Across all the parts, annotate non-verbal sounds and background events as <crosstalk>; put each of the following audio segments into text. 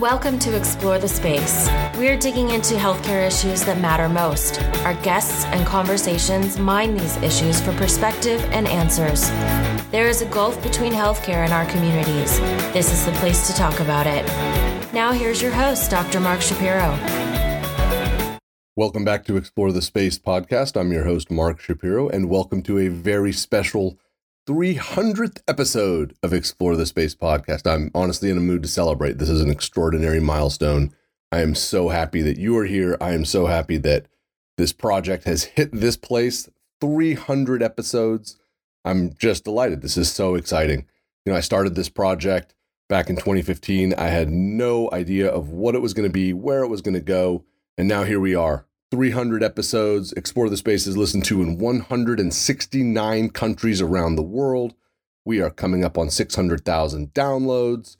Welcome to Explore the Space. We're digging into healthcare issues that matter most. Our guests and conversations mine these issues for perspective and answers. There is a gulf between healthcare and our communities. This is the place to talk about it. Now, here's your host, Dr. Mark Shapiro. Welcome back to Explore the Space podcast. I'm your host, Mark Shapiro, and welcome to a very special 300th episode of Explore the Space podcast. I'm honestly in a mood to celebrate. This is an extraordinary milestone. I am so happy that you are here. I am so happy that this project has hit this place 300 episodes. I'm just delighted. This is so exciting. You know, I started this project back in 2015. I had no idea of what it was going to be, where it was going to go. And now here we are, 300 episodes. Explore the Spaces listened to in 169 countries around the world. We are coming up on 600,000 downloads.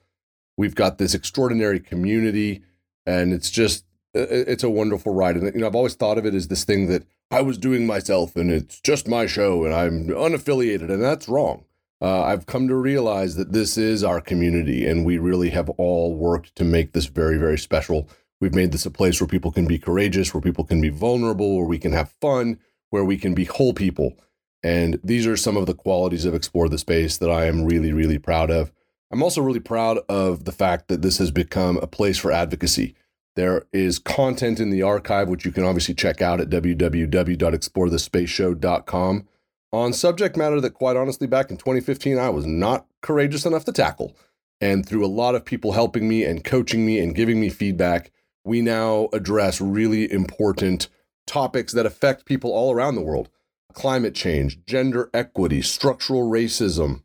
We've got this extraordinary community, and it's just it's a wonderful ride. And you know, I've always thought of it as this thing that I was doing myself, and it's just my show, and I'm unaffiliated, and that's wrong. Uh, I've come to realize that this is our community, and we really have all worked to make this very, very special. We've made this a place where people can be courageous, where people can be vulnerable, where we can have fun, where we can be whole people. And these are some of the qualities of Explore the Space that I am really, really proud of. I'm also really proud of the fact that this has become a place for advocacy. There is content in the archive, which you can obviously check out at www.explorethespaceshow.com on subject matter that, quite honestly, back in 2015, I was not courageous enough to tackle. And through a lot of people helping me and coaching me and giving me feedback, we now address really important topics that affect people all around the world climate change, gender equity, structural racism,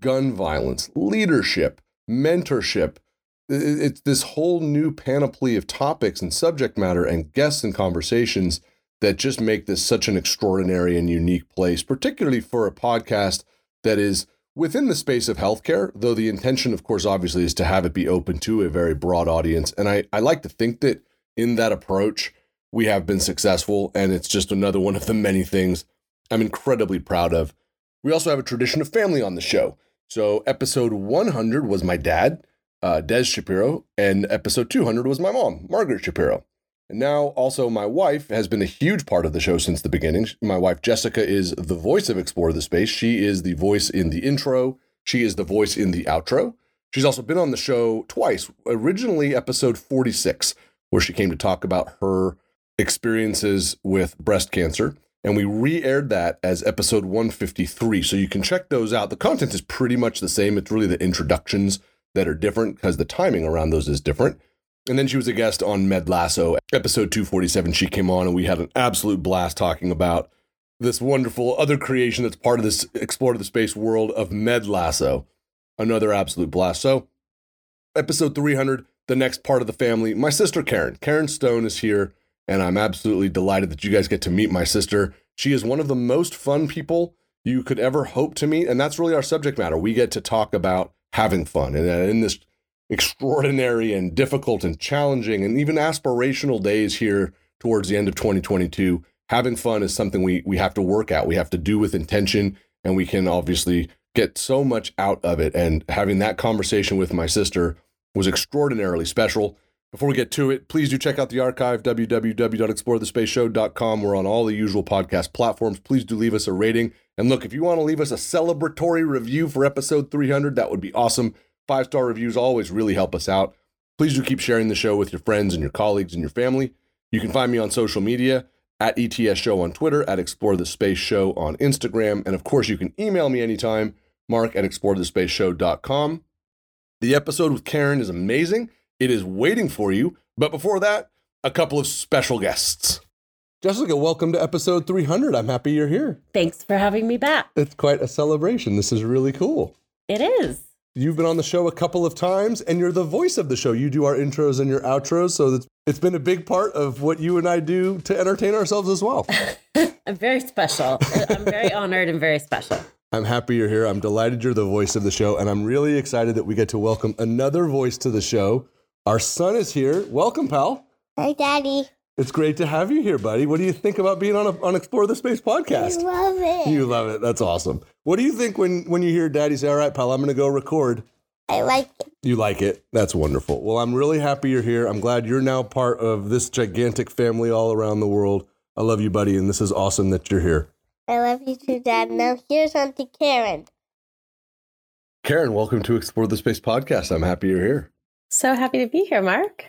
gun violence, leadership, mentorship. It's this whole new panoply of topics and subject matter and guests and conversations that just make this such an extraordinary and unique place, particularly for a podcast that is within the space of healthcare, though the intention, of course, obviously is to have it be open to a very broad audience. And I, I like to think that in that approach, we have been successful. And it's just another one of the many things I'm incredibly proud of. We also have a tradition of family on the show. So episode 100 was my dad, uh, Des Shapiro, and episode 200 was my mom, Margaret Shapiro. And now also my wife has been a huge part of the show since the beginning. My wife Jessica is the voice of Explore the Space. She is the voice in the intro. She is the voice in the outro. She's also been on the show twice. Originally episode 46 where she came to talk about her experiences with breast cancer and we re-aired that as episode 153 so you can check those out the content is pretty much the same it's really the introductions that are different because the timing around those is different and then she was a guest on Med Lasso, episode 247. She came on and we had an absolute blast talking about this wonderful other creation that's part of this Explore the Space world of Med Lasso. Another absolute blast. So, episode 300, the next part of the family, my sister Karen. Karen Stone is here, and I'm absolutely delighted that you guys get to meet my sister. She is one of the most fun people you could ever hope to meet, and that's really our subject matter. We get to talk about having fun. And uh, in this extraordinary and difficult and challenging and even aspirational days here towards the end of 2022 having fun is something we we have to work out we have to do with intention and we can obviously get so much out of it. And having that conversation with my sister was extraordinarily special. Before we get to it please do check out the archive www.explorethespaceshow.com we're on all the usual podcast platforms. Please do leave us a rating. And look if you want to leave us a celebratory review for episode 300 that would be awesome Five star reviews always really help us out. Please do keep sharing the show with your friends and your colleagues and your family. You can find me on social media at ETS Show on Twitter, at Explore the Space Show on Instagram. And of course, you can email me anytime, mark at explorethespaceshow.com. The episode with Karen is amazing. It is waiting for you. But before that, a couple of special guests. Jessica, welcome to episode 300. I'm happy you're here. Thanks for having me back. It's quite a celebration. This is really cool. It is. You've been on the show a couple of times and you're the voice of the show. You do our intros and your outros. So it's been a big part of what you and I do to entertain ourselves as well. <laughs> I'm very special. I'm very honored and very special. I'm happy you're here. I'm delighted you're the voice of the show. And I'm really excited that we get to welcome another voice to the show. Our son is here. Welcome, pal. Hi, Daddy. It's great to have you here, buddy. What do you think about being on a, on Explore the Space podcast? I love it. You love it. That's awesome. What do you think when when you hear Daddy say, "All right, pal, I'm going to go record"? I like it. You like it. That's wonderful. Well, I'm really happy you're here. I'm glad you're now part of this gigantic family all around the world. I love you, buddy, and this is awesome that you're here. I love you too, Dad. Now here's Auntie Karen. Karen, welcome to Explore the Space podcast. I'm happy you're here. So happy to be here, Mark.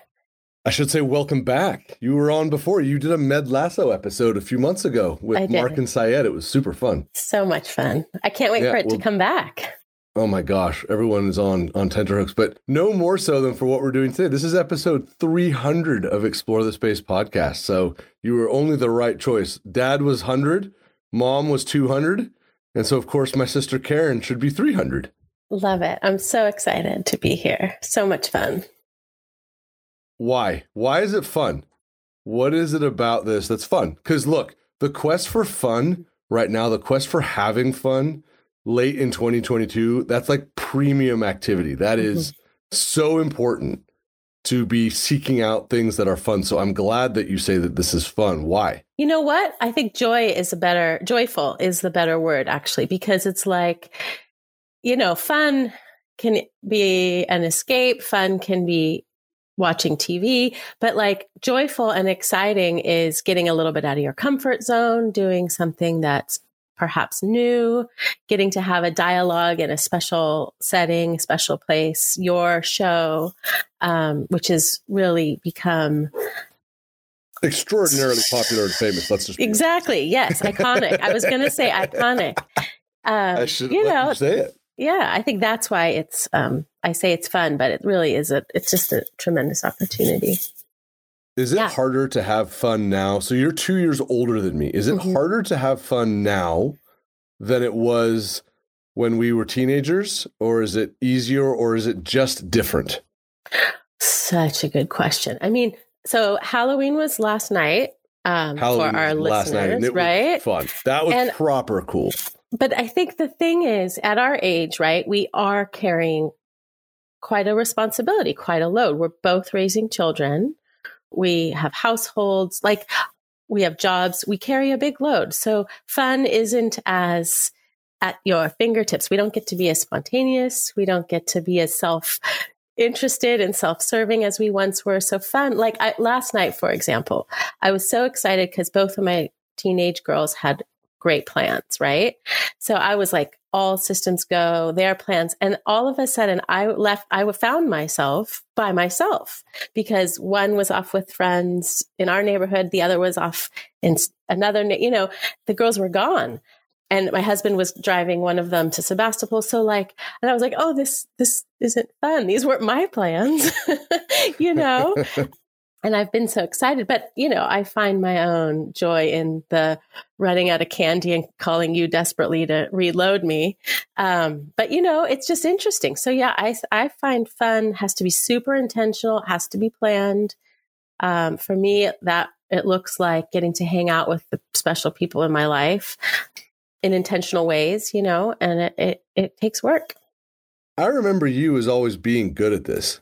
I should say welcome back. You were on before. You did a Med Lasso episode a few months ago with. Mark and Syed. It was super fun. So much fun. I can't wait Yeah, for it well- to come back. Oh my gosh, everyone is on on tenterhooks, but no more so than for what we're doing today. This is episode 300 of Explore the Space podcast. So you were only the right choice. Dad was 100, mom was 200, and so of course my sister Karen should be 300. Love it. I'm so excited to be here. So much fun. Why? Why is it fun? What is it about this that's fun? Cuz look, the quest for fun right now, the quest for having fun late in 2022, that's like premium activity. That mm-hmm. is so important to be seeking out things that are fun. So I'm glad that you say that this is fun. Why? You know what? I think joy is a better, joyful is the better word actually, because it's like, you know, fun can be an escape, fun can be watching TV, but like joyful and exciting is getting a little bit out of your comfort zone, doing something that's perhaps new, getting to have a dialogue in a special setting, special place, your show, um, which has really become Extraordinarily popular and famous. Let's just Exactly. Yes. Iconic. I was going to say iconic. <laughs> I Um, should you know, say it. Yeah, I think that's why it's, um, I say it's fun, but it really is a, it's just a tremendous opportunity. Is it Yeah. harder to have fun now? So you're two years older than me. Is it Mhm. harder to have fun now than it was when we were teenagers? Or is it easier or is it just different? Such a good question. I mean, so Halloween was last night, um, Halloween for our listeners, right? fun. That was And- proper cool. But I think the thing is, at our age, right, we are carrying quite a responsibility, quite a load. We're both raising children. We have households, like we have jobs. We carry a big load. So fun isn't as at your fingertips. We don't get to be as spontaneous. We don't get to be as self interested and self serving as we once were. So fun, like I, last night, for example, I was so excited because both of my teenage girls had great plans, right? So I was like, all systems go, their plans. And all of a sudden, I left, I found myself by myself because one was off with friends in our neighborhood, the other was off in another, you know, the girls were gone. And my husband was driving one of them to Sebastopol. So like, and I was like, oh, this, this isn't fun. These weren't my plans, <laughs> you know? <laughs> and I've been so excited. But you know, I find my own joy in the running out of candy and calling you desperately to reload me. Um, but you know, it's just interesting. So yeah, I I find fun has to be super intentional, has to be planned. Um, for me, that it looks like getting to hang out with the special people in my life in intentional ways, you know, and it it, it takes work. I remember you as always being good at this.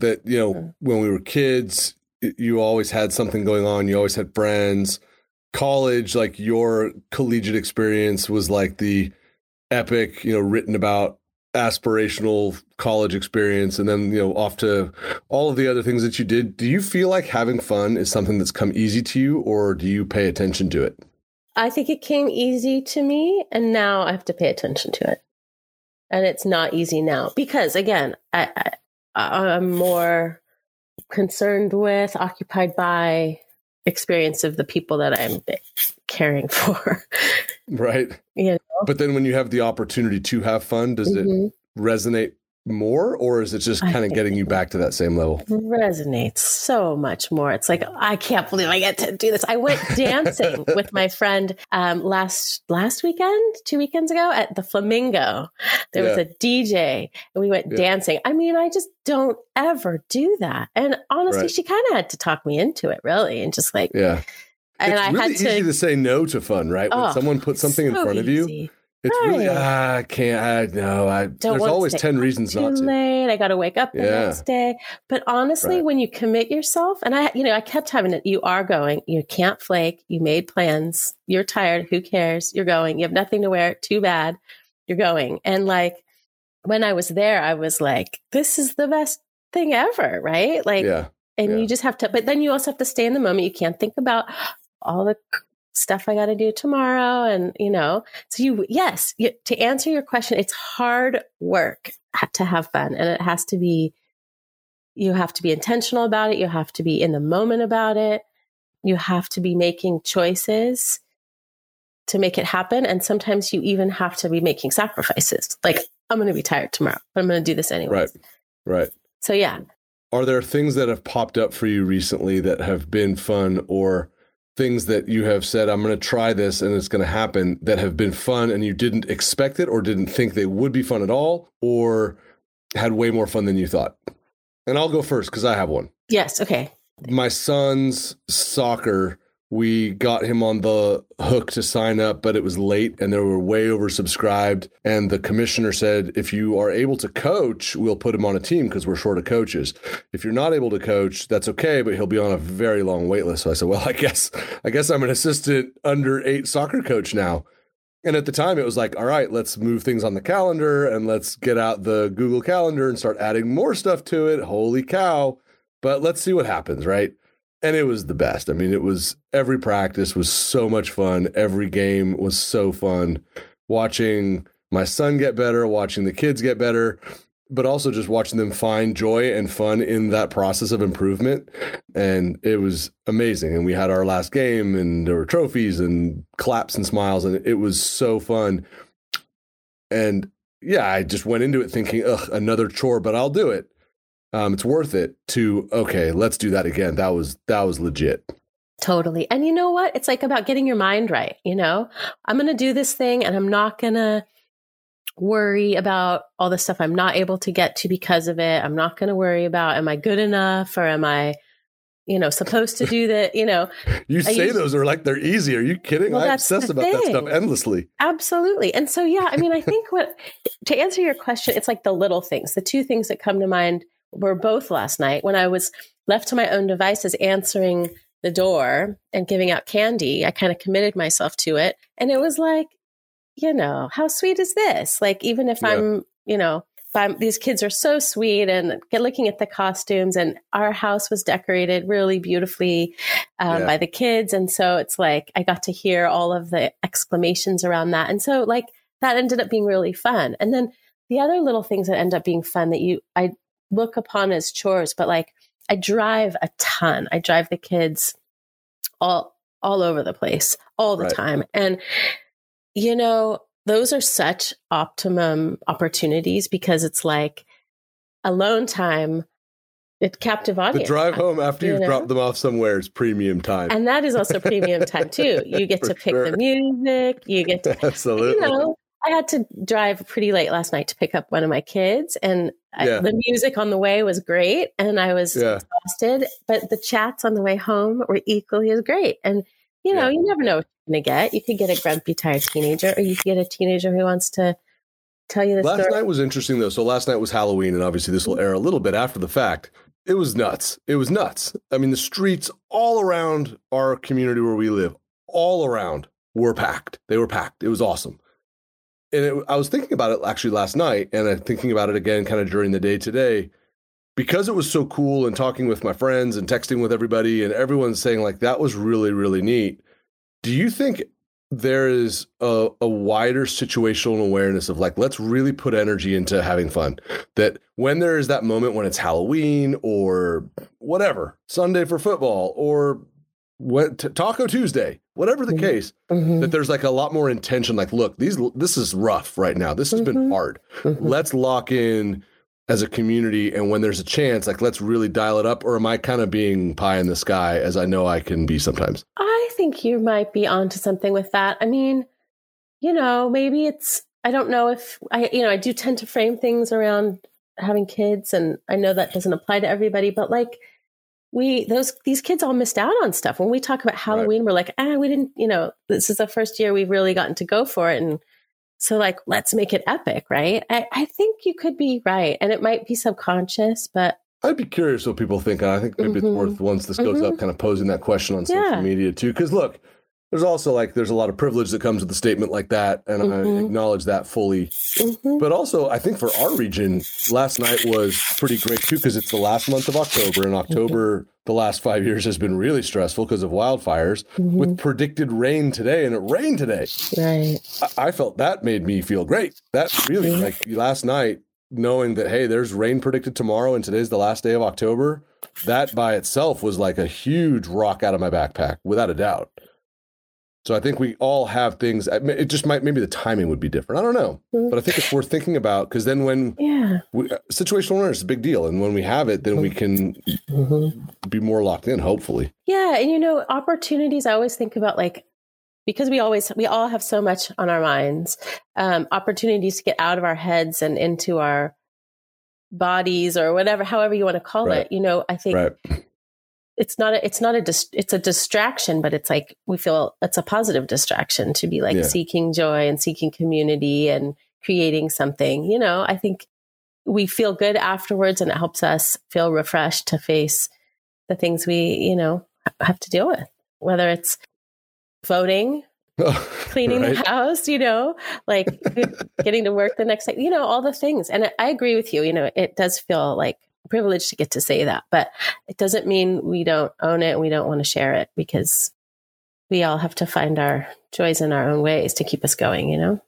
That, you know, Mhm. when we were kids, you always had something going on. You always had friends. College, like your collegiate experience was like the epic, you know, written about aspirational college experience and then, you know, off to all of the other things that you did. Do you feel like having fun is something that's come easy to you or do you pay attention to it? I think it came easy to me, and now I have to pay attention to it. And it's not easy now because, again, I, I, I'm more concerned with, occupied by experience of the people that I'm caring <laughs> for. Right. you know? But then when you have the opportunity to have fun, does it Mhm. resonate more or is it just kind of getting you back to that same level? resonates so much more. It's like I can't believe I get to do this. I went <laughs> dancing with my friend um, last last weekend, two weekends ago at the Flamingo. There was a DJ, and we went Yeah. dancing. I mean, I just don't ever do that. And honestly, Right. she kind of had to talk me into it, really, and just like, Yeah. and it's I really had easy to. to say no to fun, right? When Oh, someone puts something in so front of you, easy. It's really I can't. I no. I Don't there's always ten reasons too not to. late. I got to wake up the Yeah. next day. But honestly, Right. when you commit yourself, and I, you know, I kept having it. You are going. You can't flake. You made plans. You're tired. Who cares? You're going. You have nothing to wear. Too bad. You're going. And like when I was there, I was like, this is the best thing ever, right? Like, yeah. and yeah. you just have to, but then you also have to stay in the moment. You can't think about all the stuff I got to do tomorrow. And, you know, so you, yes, you, to answer your question, it's hard work to have fun and it has to be, you have to be intentional about it. You have to be in the moment about it. You have to be making choices to make it happen. And sometimes you even have to be making sacrifices. Like, I'm going to be tired tomorrow, but I'm going to do this anyway. Right. Right. So, yeah. Are there things that have popped up for you recently that have been fun or things that you have said, I'm going to try this and it's going to happen that have been fun and you didn't expect it or didn't think they would be fun at all or had way more fun than you thought? And I'll go first because I have one. Yes. Okay. My son's soccer we got him on the hook to sign up, but it was late and they were way oversubscribed. And the commissioner said, if you are able to coach, we'll put him on a team because we're short of coaches. If you're not able to coach, that's okay, but he'll be on a very long wait list. So I said, well, I guess, I guess I'm an assistant under eight soccer coach now. And at the time, it was like, all right, let's move things on the calendar and let's get out the Google Calendar and start adding more stuff to it. Holy cow. But let's see what happens, right? And it was the best. I mean, it was every practice was so much fun. Every game was so fun. Watching my son get better, watching the kids get better, but also just watching them find joy and fun in that process of improvement. And it was amazing. And we had our last game and there were trophies and claps and smiles and it was so fun. And yeah, I just went into it thinking, ugh, another chore, but I'll do it um, it's worth it to okay, let's do that again. That was that was legit. Totally. And you know what? It's like about getting your mind right, you know? I'm going to do this thing and I'm not going to worry about all the stuff I'm not able to get to because of it. I'm not going to worry about am I good enough or am I you know, supposed to do that, you know. <laughs> you say those are like they're easy. Are you kidding? Well, I obsess about thing. that stuff endlessly. Absolutely. And so yeah, I mean, I <laughs> think what to answer your question, it's like the little things. The two things that come to mind were both last night when I was left to my own devices answering the door and giving out candy. I kind of committed myself to it. And it was like, you know, how sweet is this? Like, even if yeah. I'm, you know, these kids are so sweet and get looking at the costumes and our house was decorated really beautifully um, yeah. by the kids. And so it's like, I got to hear all of the exclamations around that. And so like that ended up being really fun. And then the other little things that end up being fun that you, I look upon as chores, but like I drive a ton. I drive the kids all all over the place all the right. time. And you know, those are such optimum opportunities because it's like alone time it captive audience. The drive home after you've you know? dropped them off somewhere is premium time. And that is also premium time too. You get <laughs> to pick sure. the music, you get to <laughs> Absolutely. You know, I had to drive pretty late last night to pick up one of my kids, and yeah. I, the music on the way was great, and I was yeah. exhausted. But the chats on the way home were equally as great. And you know, yeah. you never know what you're going to get. You could get a grumpy, tired teenager, or you could get a teenager who wants to tell you the story. last story. night was interesting though. So last night was Halloween, and obviously this will mm-hmm. air a little bit after the fact. It was nuts. It was nuts. I mean, the streets all around our community where we live, all around, were packed. They were packed. It was awesome and it, I was thinking about it actually last night, and I'm thinking about it again kind of during the day today, because it was so cool and talking with my friends and texting with everybody, and everyone's saying like that was really really neat. Do you think there is a, a wider situational awareness of like let's really put energy into having fun? That when there is that moment when it's Halloween or whatever Sunday for football or what t- Taco Tuesday, whatever the mm-hmm. case, mm-hmm. that there's like a lot more intention. Like, look, these this is rough right now. This has mm-hmm. been hard. Mm-hmm. Let's lock in as a community, and when there's a chance, like let's really dial it up. Or am I kind of being pie in the sky, as I know I can be sometimes? I think you might be onto something with that. I mean, you know, maybe it's. I don't know if I, you know, I do tend to frame things around having kids, and I know that doesn't apply to everybody, but like we those these kids all missed out on stuff. When we talk about Halloween, right. we're like, ah, we didn't, you know, this is the first year we've really gotten to go for it. And so like, let's make it epic, right? I, I think you could be right. And it might be subconscious, but I'd be curious what people think. And I think maybe mm-hmm. it's worth once this goes mm-hmm. up, kind of posing that question on social yeah. media too. Cause look, there's also like there's a lot of privilege that comes with a statement like that, and I Mhm. acknowledge that fully. Mhm. But also, I think for our region, last night was pretty great too because it's the last month of October, and October the last five years has been really stressful because of wildfires. Mhm. With predicted rain today, and it rained today. Right. I, I felt that made me feel great. That really like last night, knowing that hey, there's rain predicted tomorrow, and today's the last day of October. That by itself was like a huge rock out of my backpack, without a doubt. So I think we all have things. It just might maybe the timing would be different. I don't know, but I think it's worth thinking about because then when Yeah. we, uh, situational awareness is a big deal, and when we have it, then we can Mhm. be more locked in. Hopefully, Yeah, and you know, opportunities. I always think about like because we always we all have so much on our minds. Um, opportunities to get out of our heads and into our bodies or whatever, however you want to call Right. it. You know, I think right? It's not a it's not a dis- it's a distraction, but it's like we feel it's a positive distraction to be like Yeah. seeking joy and seeking community and creating something. You know, I think we feel good afterwards, and it helps us feel refreshed to face the things we you know have to deal with, whether it's voting, <laughs> cleaning Right? the house, you know, like <laughs> getting to work the next day, you know, all the things. And I- I agree with you. You know, it does feel like a privilege to get to say that, but it doesn't mean we don't own it and we don't want to share it because we all have to find our joys in our own ways to keep us going, you know?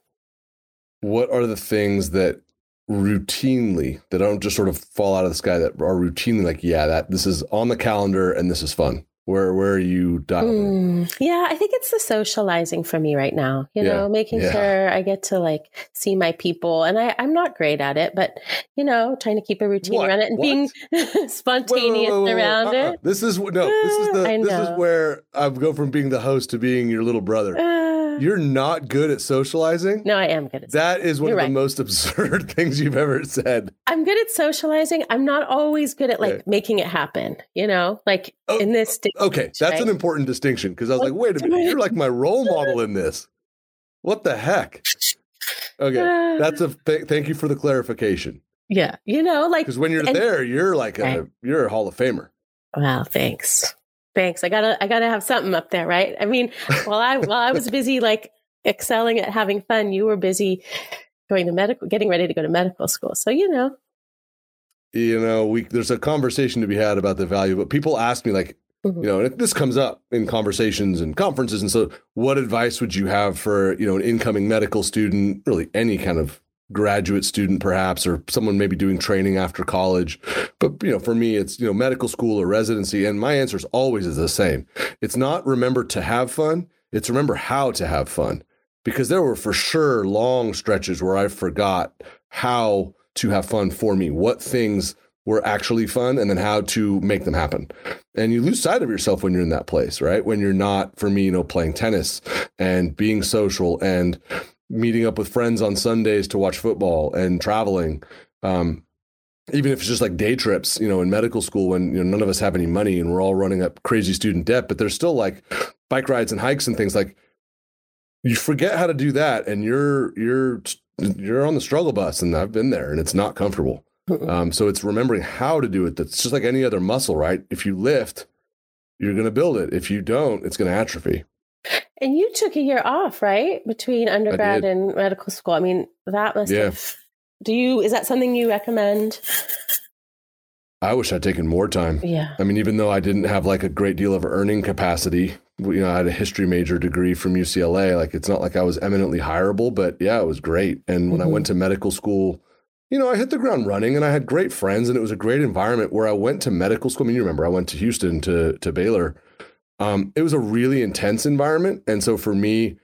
what are the things that routinely that don't just sort of fall out of the sky that are routinely like yeah that this is on the calendar and this is fun where where are you dialed in? Mm, yeah, I think it's the socializing for me right now. You Yeah, know, making yeah. sure I get to like see my people, and I, I'm not great at it, but you know, trying to keep a routine What? around it and What? being <laughs> spontaneous wait, wait, wait. around Uh-uh. it. this is no this is the <sighs> this is where i go from being the host to being your little brother Uh, you're not good at socializing no, I am good at. that is one You're of right. the most <laughs> absurd things you've ever said I'm good at socializing. I'm not always good at like Okay. making it happen. You know, like Oh, in this. okay that's an important distinction because i was like wait a minute you're like my role model in this what the heck okay that's a <sighs> th- thank you for the clarification yeah, you know, like Because when you're and- there, you're like a Right. you're a Hall of Famer. Wow, thanks. Thanks. I gotta I gotta have something up there, right? I mean, while I while I was busy like excelling at having fun, you were busy going to medical getting ready to go to medical school. So you know. You know, we there's a conversation to be had about the value, but people ask me like, Mhm. you know, and this comes up in conversations and conferences, and so what advice would you have for you know an incoming medical student, really any kind of graduate student perhaps or someone maybe doing training after college. But you know for me it's you know medical school or residency and my answer is always is the same. It's not remember to have fun it's remember how to have fun. Because there were for sure long stretches where i forgot how to have fun for me what things were actually fun and then how to make them happen. And you lose sight of yourself when you're in that place right? When you're not for me you know playing tennis and being social and meeting up with friends on sundays to watch football and traveling um, even if it's just like day trips, you know, in medical school when you know none of us have any money and we're all running up crazy student debt, but there's still like bike rides and hikes and things like you forget how to do that and you're you're you're on the struggle bus and I've been there and it's not comfortable. Um, so it's remembering how to do it. That's just like any other muscle, right? If you lift, you're going to build it. If you don't, it's going to atrophy. And you took a year off, right? Between undergrad and medical school. I mean, that must Yeah. have do you is that something you recommend? I wish I'd taken more time. Yeah. I mean, even though I didn't have like a great deal of earning capacity, you know, I had a history major degree from UCLA. Like, it's not like I was eminently hireable, but yeah, it was great. And when I Mhm. went to medical school, you know, I hit the ground running and I had great friends and it was a great environment where I went to medical school. I mean, you remember I went to Houston to, to Baylor. Um, it was a really intense environment. And so for me,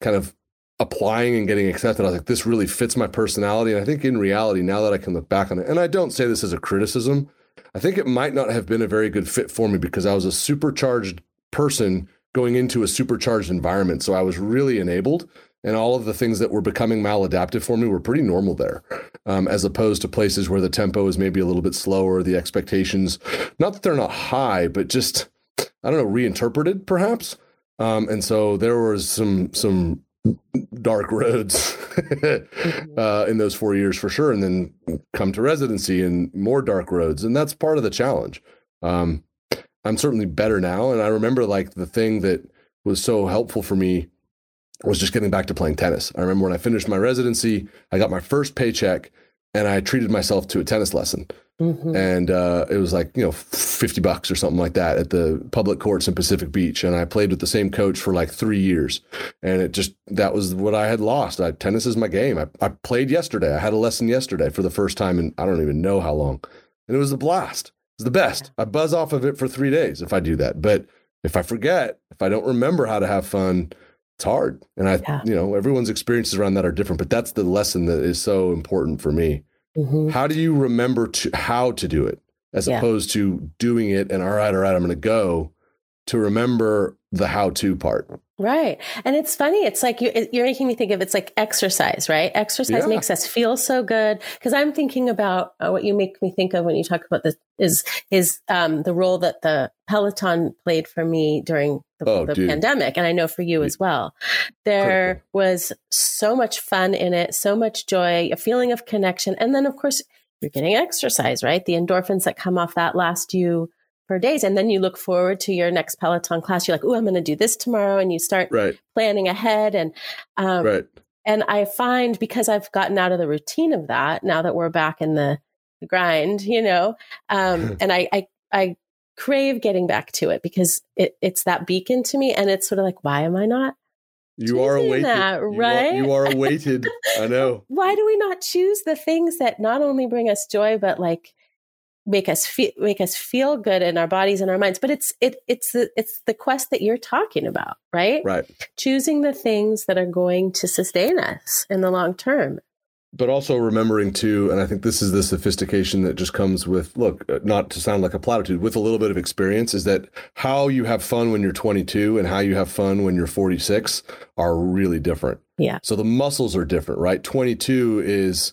kind of applying and getting accepted, I was like, this really fits my personality. And I think in reality, now that I can look back on it, and I don't say this as a criticism, I think it might not have been a very good fit for me because I was a supercharged person going into a supercharged environment. So I was really enabled. And all of the things that were becoming maladaptive for me were pretty normal there, um, as opposed to places where the tempo is maybe a little bit slower, the expectations, not that they're not high, but just, I don't know, reinterpreted perhaps. Um, and so there was some, some dark roads <laughs> uh, in those four years for sure. And then come to residency and more dark roads. And that's part of the challenge. Um, I'm certainly better now. And I remember like the thing that was so helpful for me was just getting back to playing tennis. I remember when I finished my residency, I got my first paycheck and I treated myself to a tennis lesson. Mm-hmm. And uh, it was like, you know, 50 bucks or something like that at the public courts in Pacific Beach. And I played with the same coach for like three years. And it just, that was what I had lost. I, tennis is my game. I, I played yesterday. I had a lesson yesterday for the first time in I don't even know how long. And it was a blast. It was the best. I buzz off of it for three days if I do that. But if I forget, if I don't remember how to have fun, it's hard. And I, yeah. you know, everyone's experiences around that are different, but that's the lesson that is so important for me. Mm-hmm. How do you remember to how to do it as yeah. opposed to doing it and all right, all right, I'm going to go to remember the how to part? Right. And it's funny. It's like you, are making me think of it's like exercise, right? Exercise yeah. makes us feel so good. Cause I'm thinking about uh, what you make me think of when you talk about this is, is, um, the role that the Peloton played for me during the, oh, the pandemic. And I know for you as well. There was so much fun in it, so much joy, a feeling of connection. And then of course you're getting exercise, right? The endorphins that come off that last you for days. And then you look forward to your next Peloton class. You're like, oh, I'm going to do this tomorrow. And you start right. planning ahead. And, um, right. and I find because I've gotten out of the routine of that now that we're back in the, the grind, you know, um, <laughs> and I, I, I crave getting back to it because it, it's that beacon to me. And it's sort of like, why am I not? You are awaited, that, right? You are, you are awaited. <laughs> I know. Why do we not choose the things that not only bring us joy, but like make us feel make us feel good in our bodies and our minds but it's it it's the it's the quest that you're talking about right right choosing the things that are going to sustain us in the long term but also remembering too and i think this is the sophistication that just comes with look uh, not to sound like a platitude with a little bit of experience is that how you have fun when you're 22 and how you have fun when you're 46 are really different. Yeah. So the muscles are different right? 22 is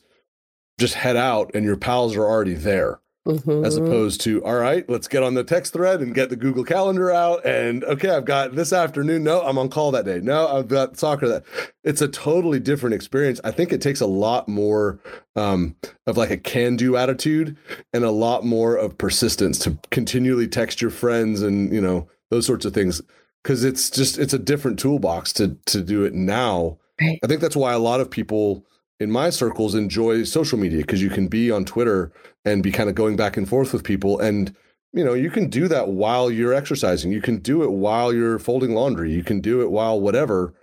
just head out and your pals are already there Mm-hmm. as opposed to all right let's get on the text thread and get the google calendar out and okay i've got this afternoon. No i'm on call that day. No i've got soccer that it's a totally different experience. I think it takes a lot more um, of like a can do attitude and a lot more of persistence to continually text your friends and you know those sorts of things because it's just it's a different toolbox to to do it now. Right. i think that's why a lot of people in my circles enjoy social media because you can be on Twitter and be kind of going back and forth with people and you know you can do that while you're exercising. You can do it while you're folding laundry. You can do it while whatever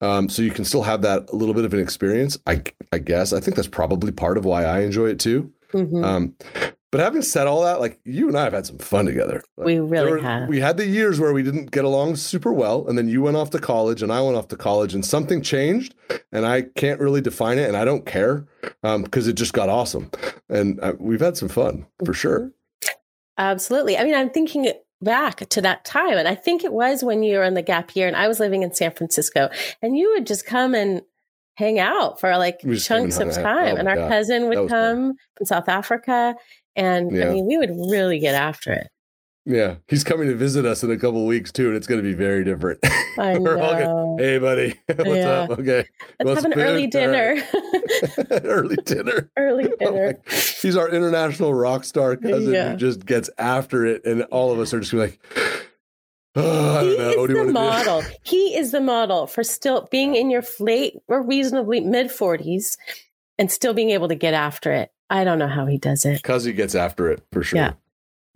um, so you can still have that little bit of an experience i i guess. I think that's probably part of why i enjoy it too. Mm-hmm. um, but having said all that, like you and I have had some fun together. Like, we really were, have. We had the years where we didn't get along super well, and then you went off to college, and I went off to college, and something changed, and I can't really define it, and I don't care because um, it just got awesome, and uh, we've had some fun for sure. Mm-hmm. Absolutely. I mean, I'm thinking back to that time, and I think it was when you were in the gap year, and I was living in San Francisco, and you would just come and hang out for like chunks of oh time, oh and our God. cousin would come fun. from South Africa and yeah. I mean, we would really get after it. Yeah, he's coming to visit us in a couple weeks too, and it's going to be very different. <laughs> I know. Gonna, hey, buddy, <laughs> what's yeah. up? Okay, let's have an early dinner. <laughs> early dinner. Early oh dinner. Oh he's our international rock star cousin yeah. who just gets after it, and all of us are just like. <sighs> Oh, he is the model. he is the model for still being in your late or reasonably mid 40s and still being able to get after it. I don't know how he does it. Because he gets after it for sure. Yeah.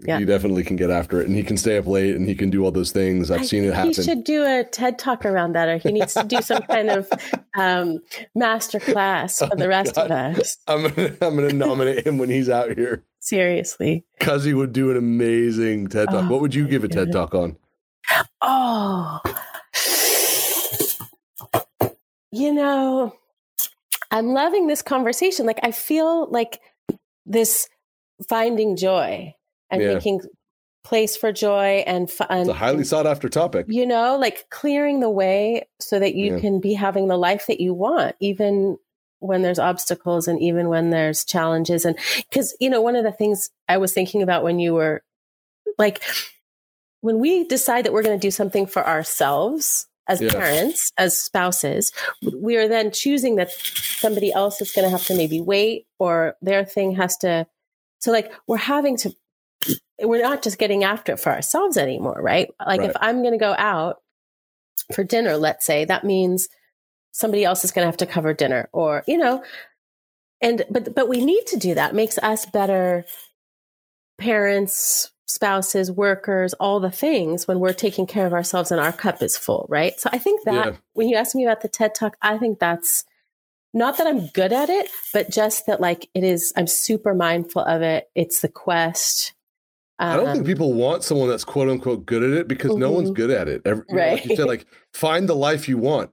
Yeah. He definitely can get after it and he can stay up late and he can do all those things. I've I seen it happen. He should do a TED talk around that or he needs to do some kind of <laughs> um, master class for oh the rest God. of us. I'm gonna, I'm gonna nominate him when he's out here. Seriously. Cuz he would do an amazing TED talk. Oh, what would you give a TED talk on? Oh. <sighs> You know, I'm loving this conversation. Like I feel like this finding joy and yeah. making place for joy and fun. It's a highly sought after topic. You know, like clearing the way so that you yeah. can be having the life that you want, even when there's obstacles and even when there's challenges. And because, you know, one of the things I was thinking about when you were like, when we decide that we're going to do something for ourselves, as yeah. parents, as spouses, we are then choosing that somebody else is going to have to maybe wait or their thing has to. So, like, we're having to, we're not just getting after it for ourselves anymore, right? Like, right. if I'm going to go out for dinner, let's say, that means somebody else is going to have to cover dinner or, you know, and but but we need to do that. It makes us better parents, spouses, workers, all the things when we're taking care of ourselves and our cup is full, right? So I think that Yeah. when you ask me about the TED Talk, I think that's not that I'm good at it, but just that like it is, I'm super mindful of it. It's the quest. I don't think Um, people want someone that's quote unquote good at it because no one's Mhm. good at it. Every, know, Like you said, like <laughs> find the life you want.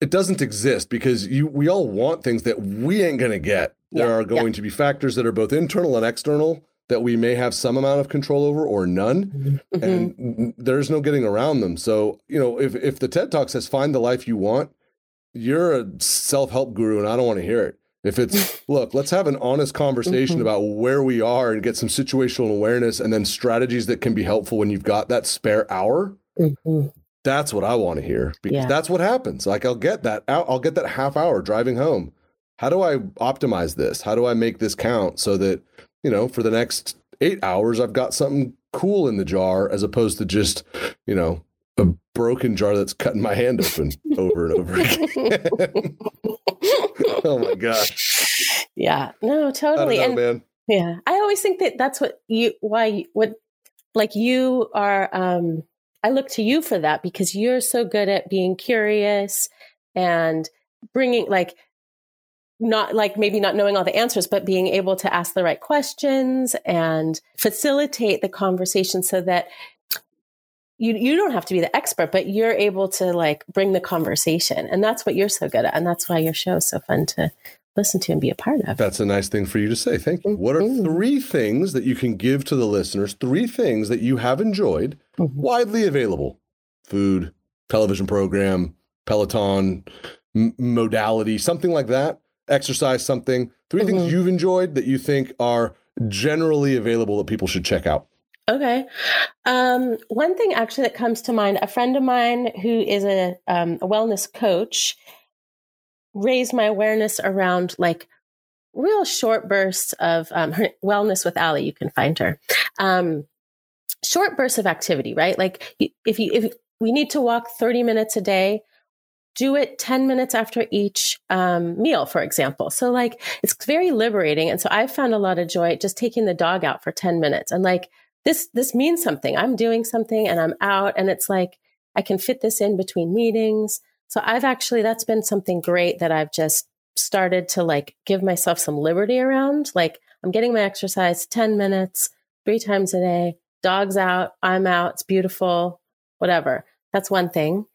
It doesn't exist because you we all want things that we ain't gonna get. There Yeah, are yeah. going to be factors that are both internal and external that we may have some amount of control over or none. mhm. And there's no getting around them. So, you know, if if the TED Talk says find the life you want, you're a self-help guru and I don't want to hear it. If it's <laughs> look, let's have an honest conversation Mhm. about where we are and get some situational awareness and then strategies that can be helpful when you've got that spare hour. Mhm. That's what I want to hear because Yeah. that's what happens. Like I'll get that out, I'll get that half hour driving home. How do I optimize this? How do I make this count so that, you know, for the next 8 hours I've got something cool in the jar as opposed to just, you know, a broken jar that's cutting my hand open over and over again. <laughs> oh my gosh. yeah, no, totally. know, and man. Yeah. I always think that that's what you, why, what, like you are, um, I look to you for that because you're so good at being curious and bringing, like, not like maybe not knowing all the answers, but being able to ask the right questions and facilitate the conversation so that you you don't have to be the expert, but you're able to like bring the conversation. And that's what you're so good at. And that's why your show is so fun to listen to and be a part of. That's a nice thing for you to say. Thank you. What are Mhm. three things that you can give to the listeners? Three things that you have enjoyed, Mhm. widely available food, television program, Peloton, m- modality, something like that, exercise, something. 3 things Mhm. you've enjoyed that you think are generally available that people should check out. Okay. Um, one thing actually that comes to mind, a friend of mine who is a, um, a wellness coach raised my awareness around like real short bursts of um, her wellness with Ali. You can find her. Um, short bursts of activity, right? Like if you, if we need to walk 30 minutes a day, do it 10 minutes after each um, meal, for example. So, like, it's very liberating. And so I found a lot of joy just taking the dog out for 10 minutes and like, this this means something. I'm doing something and i'm out and it's like i can fit this in between meetings. So i've actually that's been something great that i've just started to like give myself some liberty around. Like i'm getting my exercise 10 minutes three times a day dogs out i'm out it's beautiful whatever. That's one thing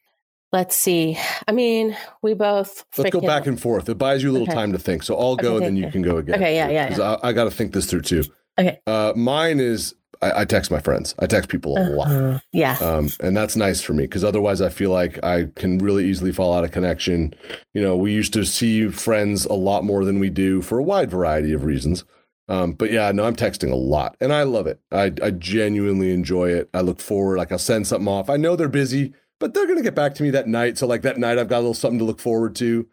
let's see i mean we both Let's go back and forth. It buys you a little Okay. time to think. So I'll go Okay, and then you can go again. Okay, yeah, yeah. I, I got to think this through too. Okay. Uh, mine is I, I text my friends. I text people a lot. Uh-huh. yeah Um, and that's nice for me because otherwise I feel like I can really easily fall out of connection. You know, we used to see friends a lot more than we do for a wide variety of reasons. Um, but yeah, no, I'm texting a lot and I love it. I, I genuinely enjoy it. I look forward, like I'll send something off. I know they're busy, but they're going to get back to me that night. So like that night, I've got a little something to look forward to.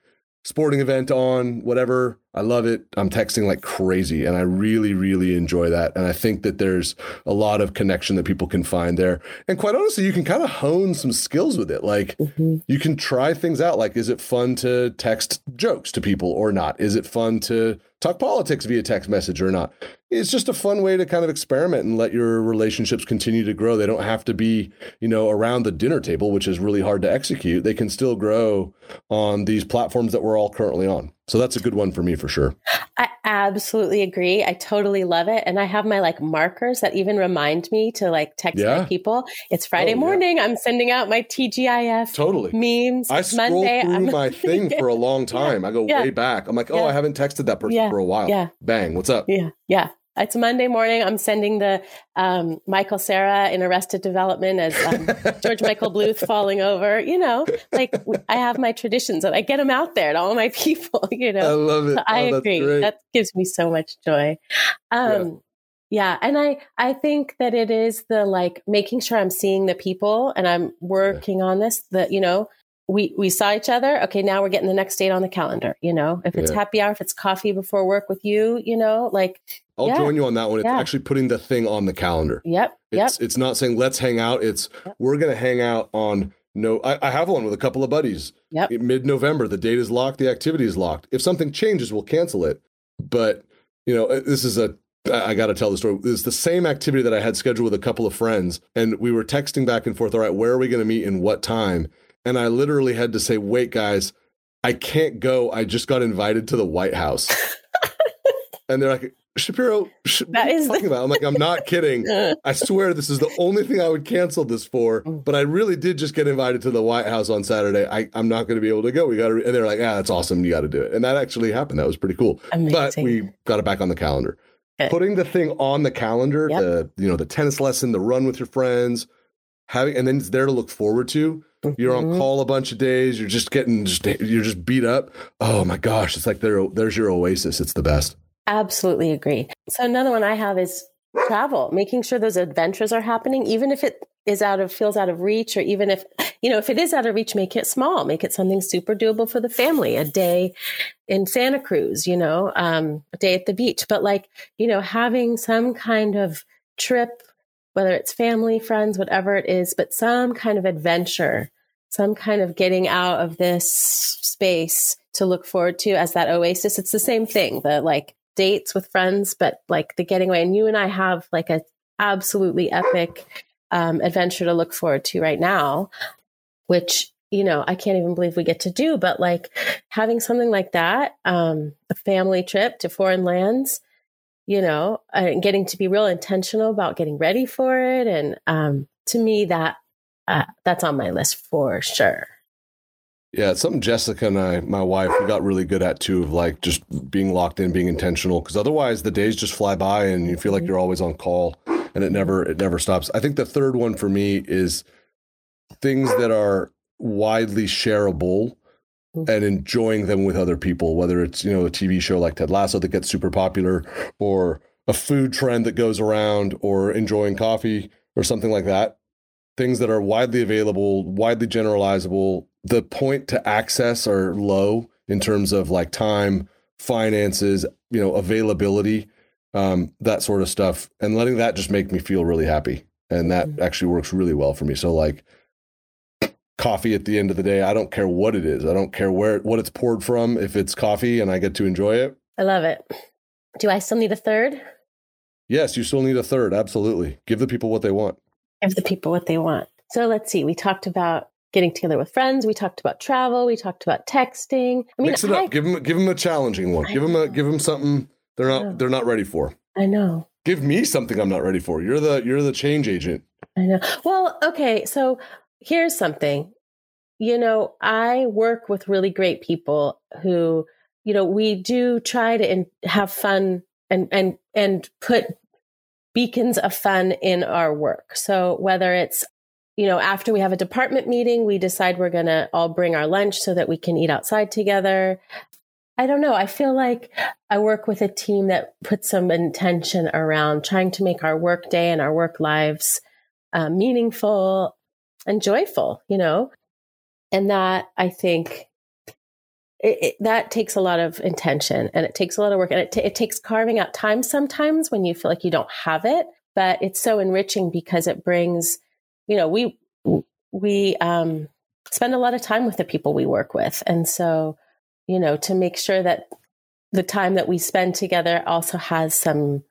Sporting event on, whatever. I love it. I'm texting like crazy and I really, really enjoy that. And I think that there's a lot of connection that people can find there. And quite honestly, you can kind of hone some skills with it. Like Mhm. you can try things out. Like, is it fun to text jokes to people or not? Is it fun to talk politics via text message or not? It's just a fun way to kind of experiment and let your relationships continue to grow. They don't have to be, you know, around the dinner table, which is really hard to execute. They can still grow on these platforms that we're all currently on. So that's a good one for me for sure. I absolutely agree. I totally love it. And I have my like markers that even remind me to like text Yeah. my people. It's Friday Oh, yeah. morning. I'm sending out my TGIF Totally. memes. I scroll Monday. through I'm- my <laughs> thing for a long time. I go Yeah. way back. I'm like, oh, Yeah. I haven't texted that person Yeah. for a while. Yeah. Bang, what's up? Yeah. Yeah. It's Monday morning. I'm sending the um, Michael Cera in Arrested Development as um, <laughs> George Michael Bluth falling over. You know, like I have my traditions and I get them out there to all my <laughs> people, you know, I love it. So I Oh, agree. That gives me so much joy. Um, yeah. And I, I think that it is the like making sure I'm seeing the people and I'm working on this, that, you know, we, we saw each other. Okay. Now we're getting the next date on the calendar. You know, if it's Yeah. happy hour, if it's coffee before work with you, you know, like, I'll yeah. join you on that one. It's Yeah. actually putting the thing on the calendar. yep, yep. It's it's not saying let's hang out. It's Yep. we're gonna hang out on no, I, I have one with a couple of buddies. Yep. Mid November, the date is locked, the activity is locked. If something changes, we'll cancel it. But you know, uh, this is a I got to tell the story. It's the same activity that I had scheduled with a couple of friends, and we were texting back and forth. All right, where are we going to meet and what time? And I literally had to say, "Wait, guys, I can't go. I just got invited to the White House." <laughs> and they're like, Shapiro, sh- what are you talking about? I'm like, I'm not <laughs> kidding. I swear this is the only thing I would cancel this for. Mm. But I really did just get invited to the White House on Saturday. I, I'm not going to be able to go. We got to, and they're like, ah, that's awesome. You got to do it. And that actually happened. That was pretty cool. Amazing. But we got it back on the calendar. Good. Putting the thing on the calendar, Yep. the you know the tennis lesson, the run with your friends, having, and then it's there to look forward to. You're on Mhm. call a bunch of days. You're just getting, just you're just beat up. Oh my gosh, it's like there, there's your oasis. It's the best. Absolutely agree. So another one I have is travel, making sure those adventures are happening, even if it is out of feels out of reach, or even if you know if it is out of reach, make it small, make it something super doable for the family. A day in Santa Cruz, you know, um, a day at the beach, but like you know, having some kind of trip, whether it's family, friends, whatever it is, but some kind of adventure, some kind of getting out of this space to look forward to as that oasis. It's the same thing. The like dates with friends, but like the getting away. And you and I have like a absolutely epic um, adventure to look forward to right now, which you know I can't even believe we get to do. But like having something like that, um, a family trip to foreign lands, you know, and getting to be real intentional about getting ready for it, and um, to me that uh, that's on my list for sure. Yeah, it's something Jessica and I, my wife, we got really good at too, of like just being locked in, being intentional. Because otherwise, the days just fly by, and you feel like you're always on call, and it never, it never stops. I think the third one for me is things that are widely shareable and enjoying them with other people. Whether it's you know a TV show like Ted Lasso that gets super popular, or a food trend that goes around, or enjoying coffee or something like that. Things that are widely available, widely generalizable. The point to access are low in terms of like time, finances, you know, availability, um, that sort of stuff, and letting that just make me feel really happy. And that Mhm. actually works really well for me. So like coffee at the end of the day, I don't care what it is. I don't care where what it's poured from. If it's coffee and I get to enjoy it, I love it. Do I still need a third? yes, you still need a third. Absolutely. Give the people what they want. give the people what they want. So let's see. We talked about getting together with friends. We talked about travel. We talked about texting. I mean, Mix it I, up. Give them give them a challenging one. I Give them a give them something they're not they're not ready for. I know. Give me something I'm not ready for. You're the you're the change agent. I know. Well, okay. So here's something. You know, I work with really great people who, you know, we do try to in, have fun and and and put beacons of fun in our work. So whether it's you know, after we have a department meeting, we decide we're going to all bring our lunch so that we can eat outside together. I don't know. I feel like I work with a team that puts some intention around trying to make our work day and our work lives uh, meaningful and joyful, you know? And that I think it, it, that takes a lot of intention and it takes a lot of work and it, ta it takes carving out time sometimes when you feel like you don't have it, but it's so enriching because it brings, you know, we, we, um, spend a lot of time with the people we work with. And so, you know, to make sure that the time that we spend together also has some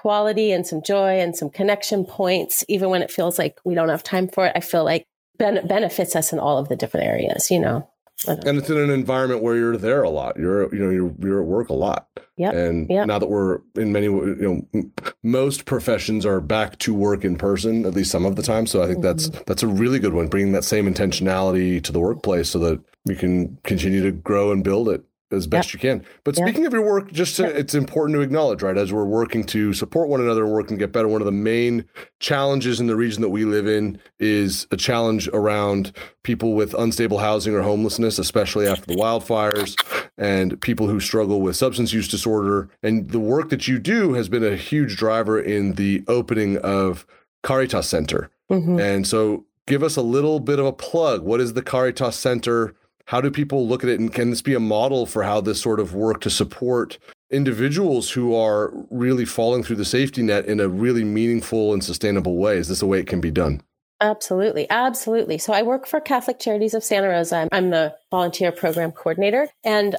quality and some joy and some connection points, even when it feels like we don't have time for it. I feel like ben- benefits us in all of the different areas, you know. I don't know. And it's in an environment where you're there a lot. You're you know you're you're at work a lot. Yeah. And Yep. now that we're in many you know most professions are back to work in person at least some of the time. So I think that's Mm-hmm. that's a really good one. Bringing that same intentionality to the workplace so that we can continue to grow and build it as best you can. But Yep. speaking of your work, just to, Yep. it's important to acknowledge, right, as we're working to support one another and work and get better. One of the main challenges in the region that we live in is a challenge around people with unstable housing or homelessness, especially after the wildfires, and people who struggle with substance use disorder. And the work that you do has been a huge driver in the opening of Caritas Center. Mhm. And so give us a little bit of a plug. What is the Caritas Center? How do people look at it? And can this be a model for how this sort of work to support individuals who are really falling through the safety net in a really meaningful and sustainable way? Is this a way it can be done? Absolutely. Absolutely. So I work for Catholic Charities of Santa Rosa. I'm the volunteer program coordinator. And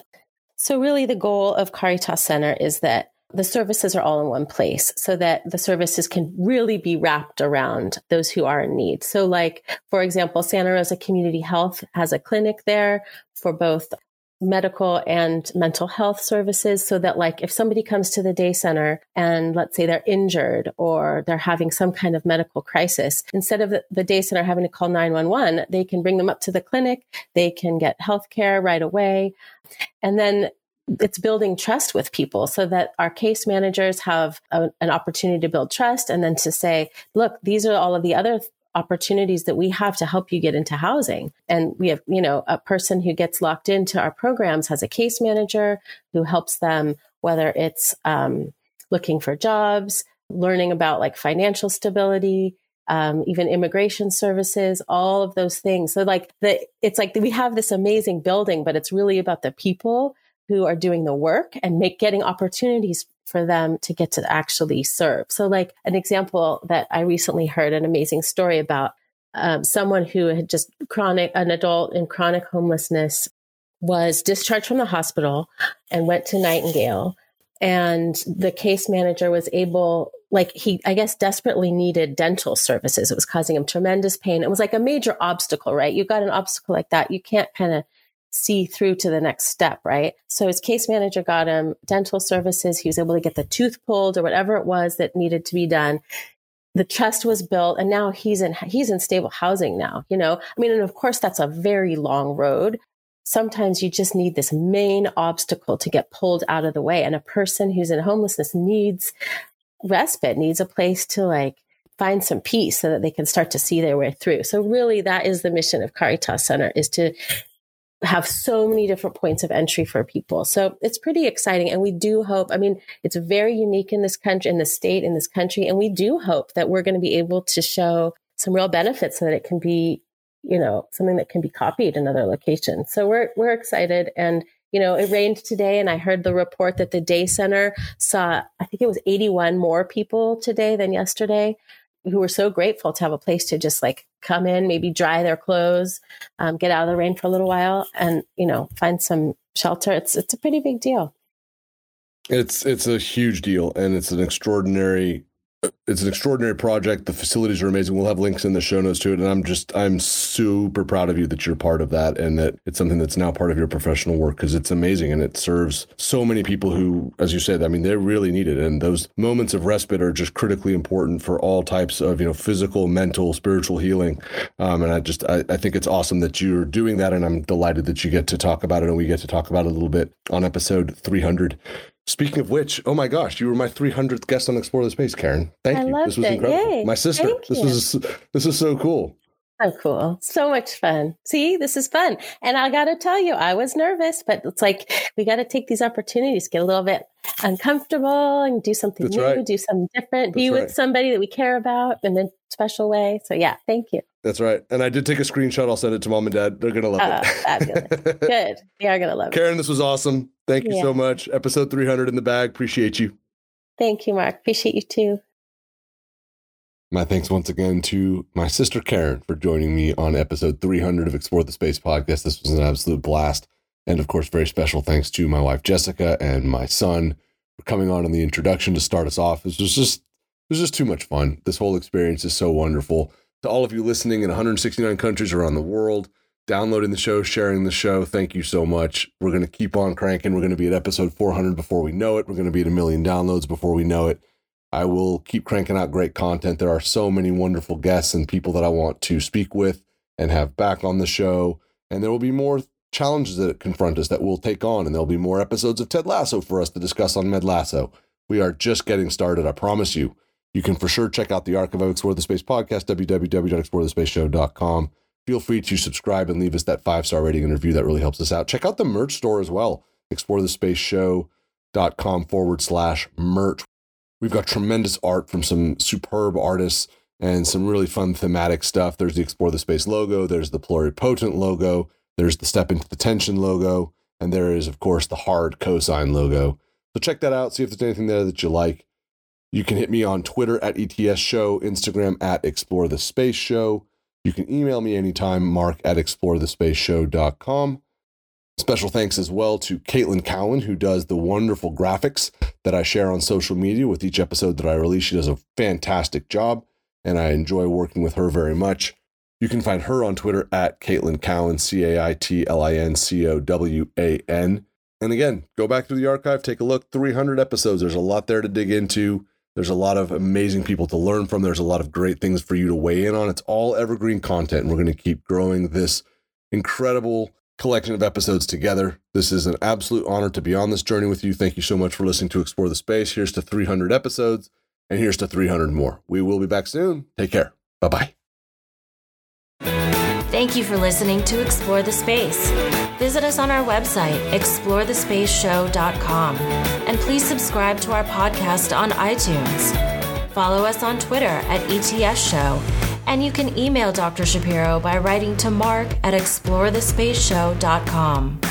so really the goal of Caritas Center is that the services are all in one place so that the services can really be wrapped around those who are in need. So like, for example, Santa Rosa Community Health has a clinic there for both medical and mental health services so that like if somebody comes to the day center and let's say they're injured or they're having some kind of medical crisis instead of the, day center having to call 911 they can bring them up to the clinic they can get health care right away and then it's building trust with people so that our case managers have a, an opportunity to build trust and then to say look these are all of the other opportunities that we have to help you get into housing. And we have, you know, a person who gets locked into our programs has a case manager who helps them, whether it's um, looking for jobs, learning about like financial stability, um, even immigration services, all of those things. So like the, it's like we have this amazing building, but it's really about the people who are doing the work and make getting opportunities for them to get to actually serve. So, like an example that I recently heard an amazing story about um, someone who had just chronic, an adult in chronic homelessness was discharged from the hospital and went to Nightingale. And the case manager was able, like, he, I guess, desperately needed dental services. It was causing him tremendous pain. It was like a major obstacle, right? You got an obstacle like that, you can't kind of see through to the next step, right? So his case manager got him dental services. He was able to get the tooth pulled or whatever it was that needed to be done. The trust was built and now he's in, he's in stable housing now, you know? I mean, and of course that's a very long road. Sometimes you just need this main obstacle to get pulled out of the way. And a person who's in homelessness needs respite, needs a place to like find some peace so that they can start to see their way through. So really that is the mission of Caritas Center is to have so many different points of entry for people. So it's pretty exciting. And we do hope, I mean, it's very unique in this country, in the state, in this country. And we do hope that we're going to be able to show some real benefits so that it can be, you know, something that can be copied in other locations. So we're, we're excited. And, you know, it rained today and I heard the report that the day center saw, I think it was 81 more people today than yesterday who were so grateful to have a place to just like come in, maybe dry their clothes, um, get out of the rain for a little while, and you know find some shelter. It's it's a pretty big deal. It's it's a huge deal, and it's an extraordinary it's an extraordinary project. The facilities are amazing. We'll have links in the show notes to it. And I'm just, I'm super proud of you that you're part of that and that it's something that's now part of your professional work because it's amazing and it serves so many people who, as you said, I mean, they really need it. And those moments of respite are just critically important for all types of, you know, physical, mental, spiritual healing. Um, and I just, I, I think it's awesome that you're doing that. And I'm delighted that you get to talk about it and we get to talk about it a little bit on episode 300. Speaking of which, oh my gosh, you were my 300th guest on Explore the Space, Karen. Thank I you. This was it. incredible. Yay. My sister. Thank this you. was this is so cool. So cool. So much fun. See, this is fun. And I got to tell you, I was nervous, but it's like we got to take these opportunities, get a little bit uncomfortable and do something That's new, right. do something different, be That's with somebody that we care about and a special way. So, yeah, thank you. That's right. And I did take a screenshot. I'll send it to mom and dad. They're gonna love Oh, it. fabulous. <laughs> Good. We are going to love it. Karen, this was awesome. Thank you Yeah. so much. Episode 300 in the bag. Appreciate you. Thank you, Mark. Appreciate you too. My thanks once again to my sister Karen for joining me on episode 300 of Explore the Space podcast. This was an absolute blast. And of course, very special thanks to my wife Jessica and my son for coming on in the introduction to start us off. This was just it was just too much fun. This whole experience is so wonderful. To all of you listening in 169 countries around the world, downloading the show, sharing the show, thank you so much. We're going to keep on cranking. We're going to be at episode 400 before we know it. We're going to be at a million downloads before we know it. I will keep cranking out great content. There are so many wonderful guests and people that I want to speak with and have back on the show. And there will be more challenges that confront us that we'll take on. And there'll be more episodes of Ted Lasso for us to discuss on Med Lasso. We are just getting started, I promise you. You can for sure check out the archive of Explore the Space podcast, www.explorethespaceshow.com. Feel free to subscribe and leave us that five star rating and review. That really helps us out. Check out the merch store as well, explorethespaceshow.com forward slash merch. We've got tremendous art from some superb artists and some really fun thematic stuff. There's the Explore the Space logo, there's the Pluripotent logo, there's the Step into the Tension logo, and there is, of course, the hard cosine logo. So check that out, see if there's anything there that you like. You can hit me on Twitter at ETS Show, Instagram at Explore the Space Show. You can email me anytime, mark at explorethespaceshow.com. Special thanks as well to Caitlin Cowan, who does the wonderful graphics that I share on social media with each episode that I release. She does a fantastic job, and I enjoy working with her very much. You can find her on Twitter at Caitlin Cowan, C A I T L I N C O W A N. And again, go back through the archive, take a look. 300 episodes. There's a lot there to dig into. There's a lot of amazing people to learn from. There's a lot of great things for you to weigh in on. It's all evergreen content. We're going to keep growing this incredible collection of episodes together. This is an absolute honor to be on this journey with you. Thank you so much for listening to Explore the Space. Here's to 300 episodes, and here's to 300 more. We will be back soon. Take care. Bye bye. Thank you for listening to Explore the Space. Visit us on our website, explorethespaceshow.com, and please subscribe to our podcast on iTunes. Follow us on Twitter at ETS Show, and you can email Dr. Shapiro by writing to mark at explorethespaceshow.com.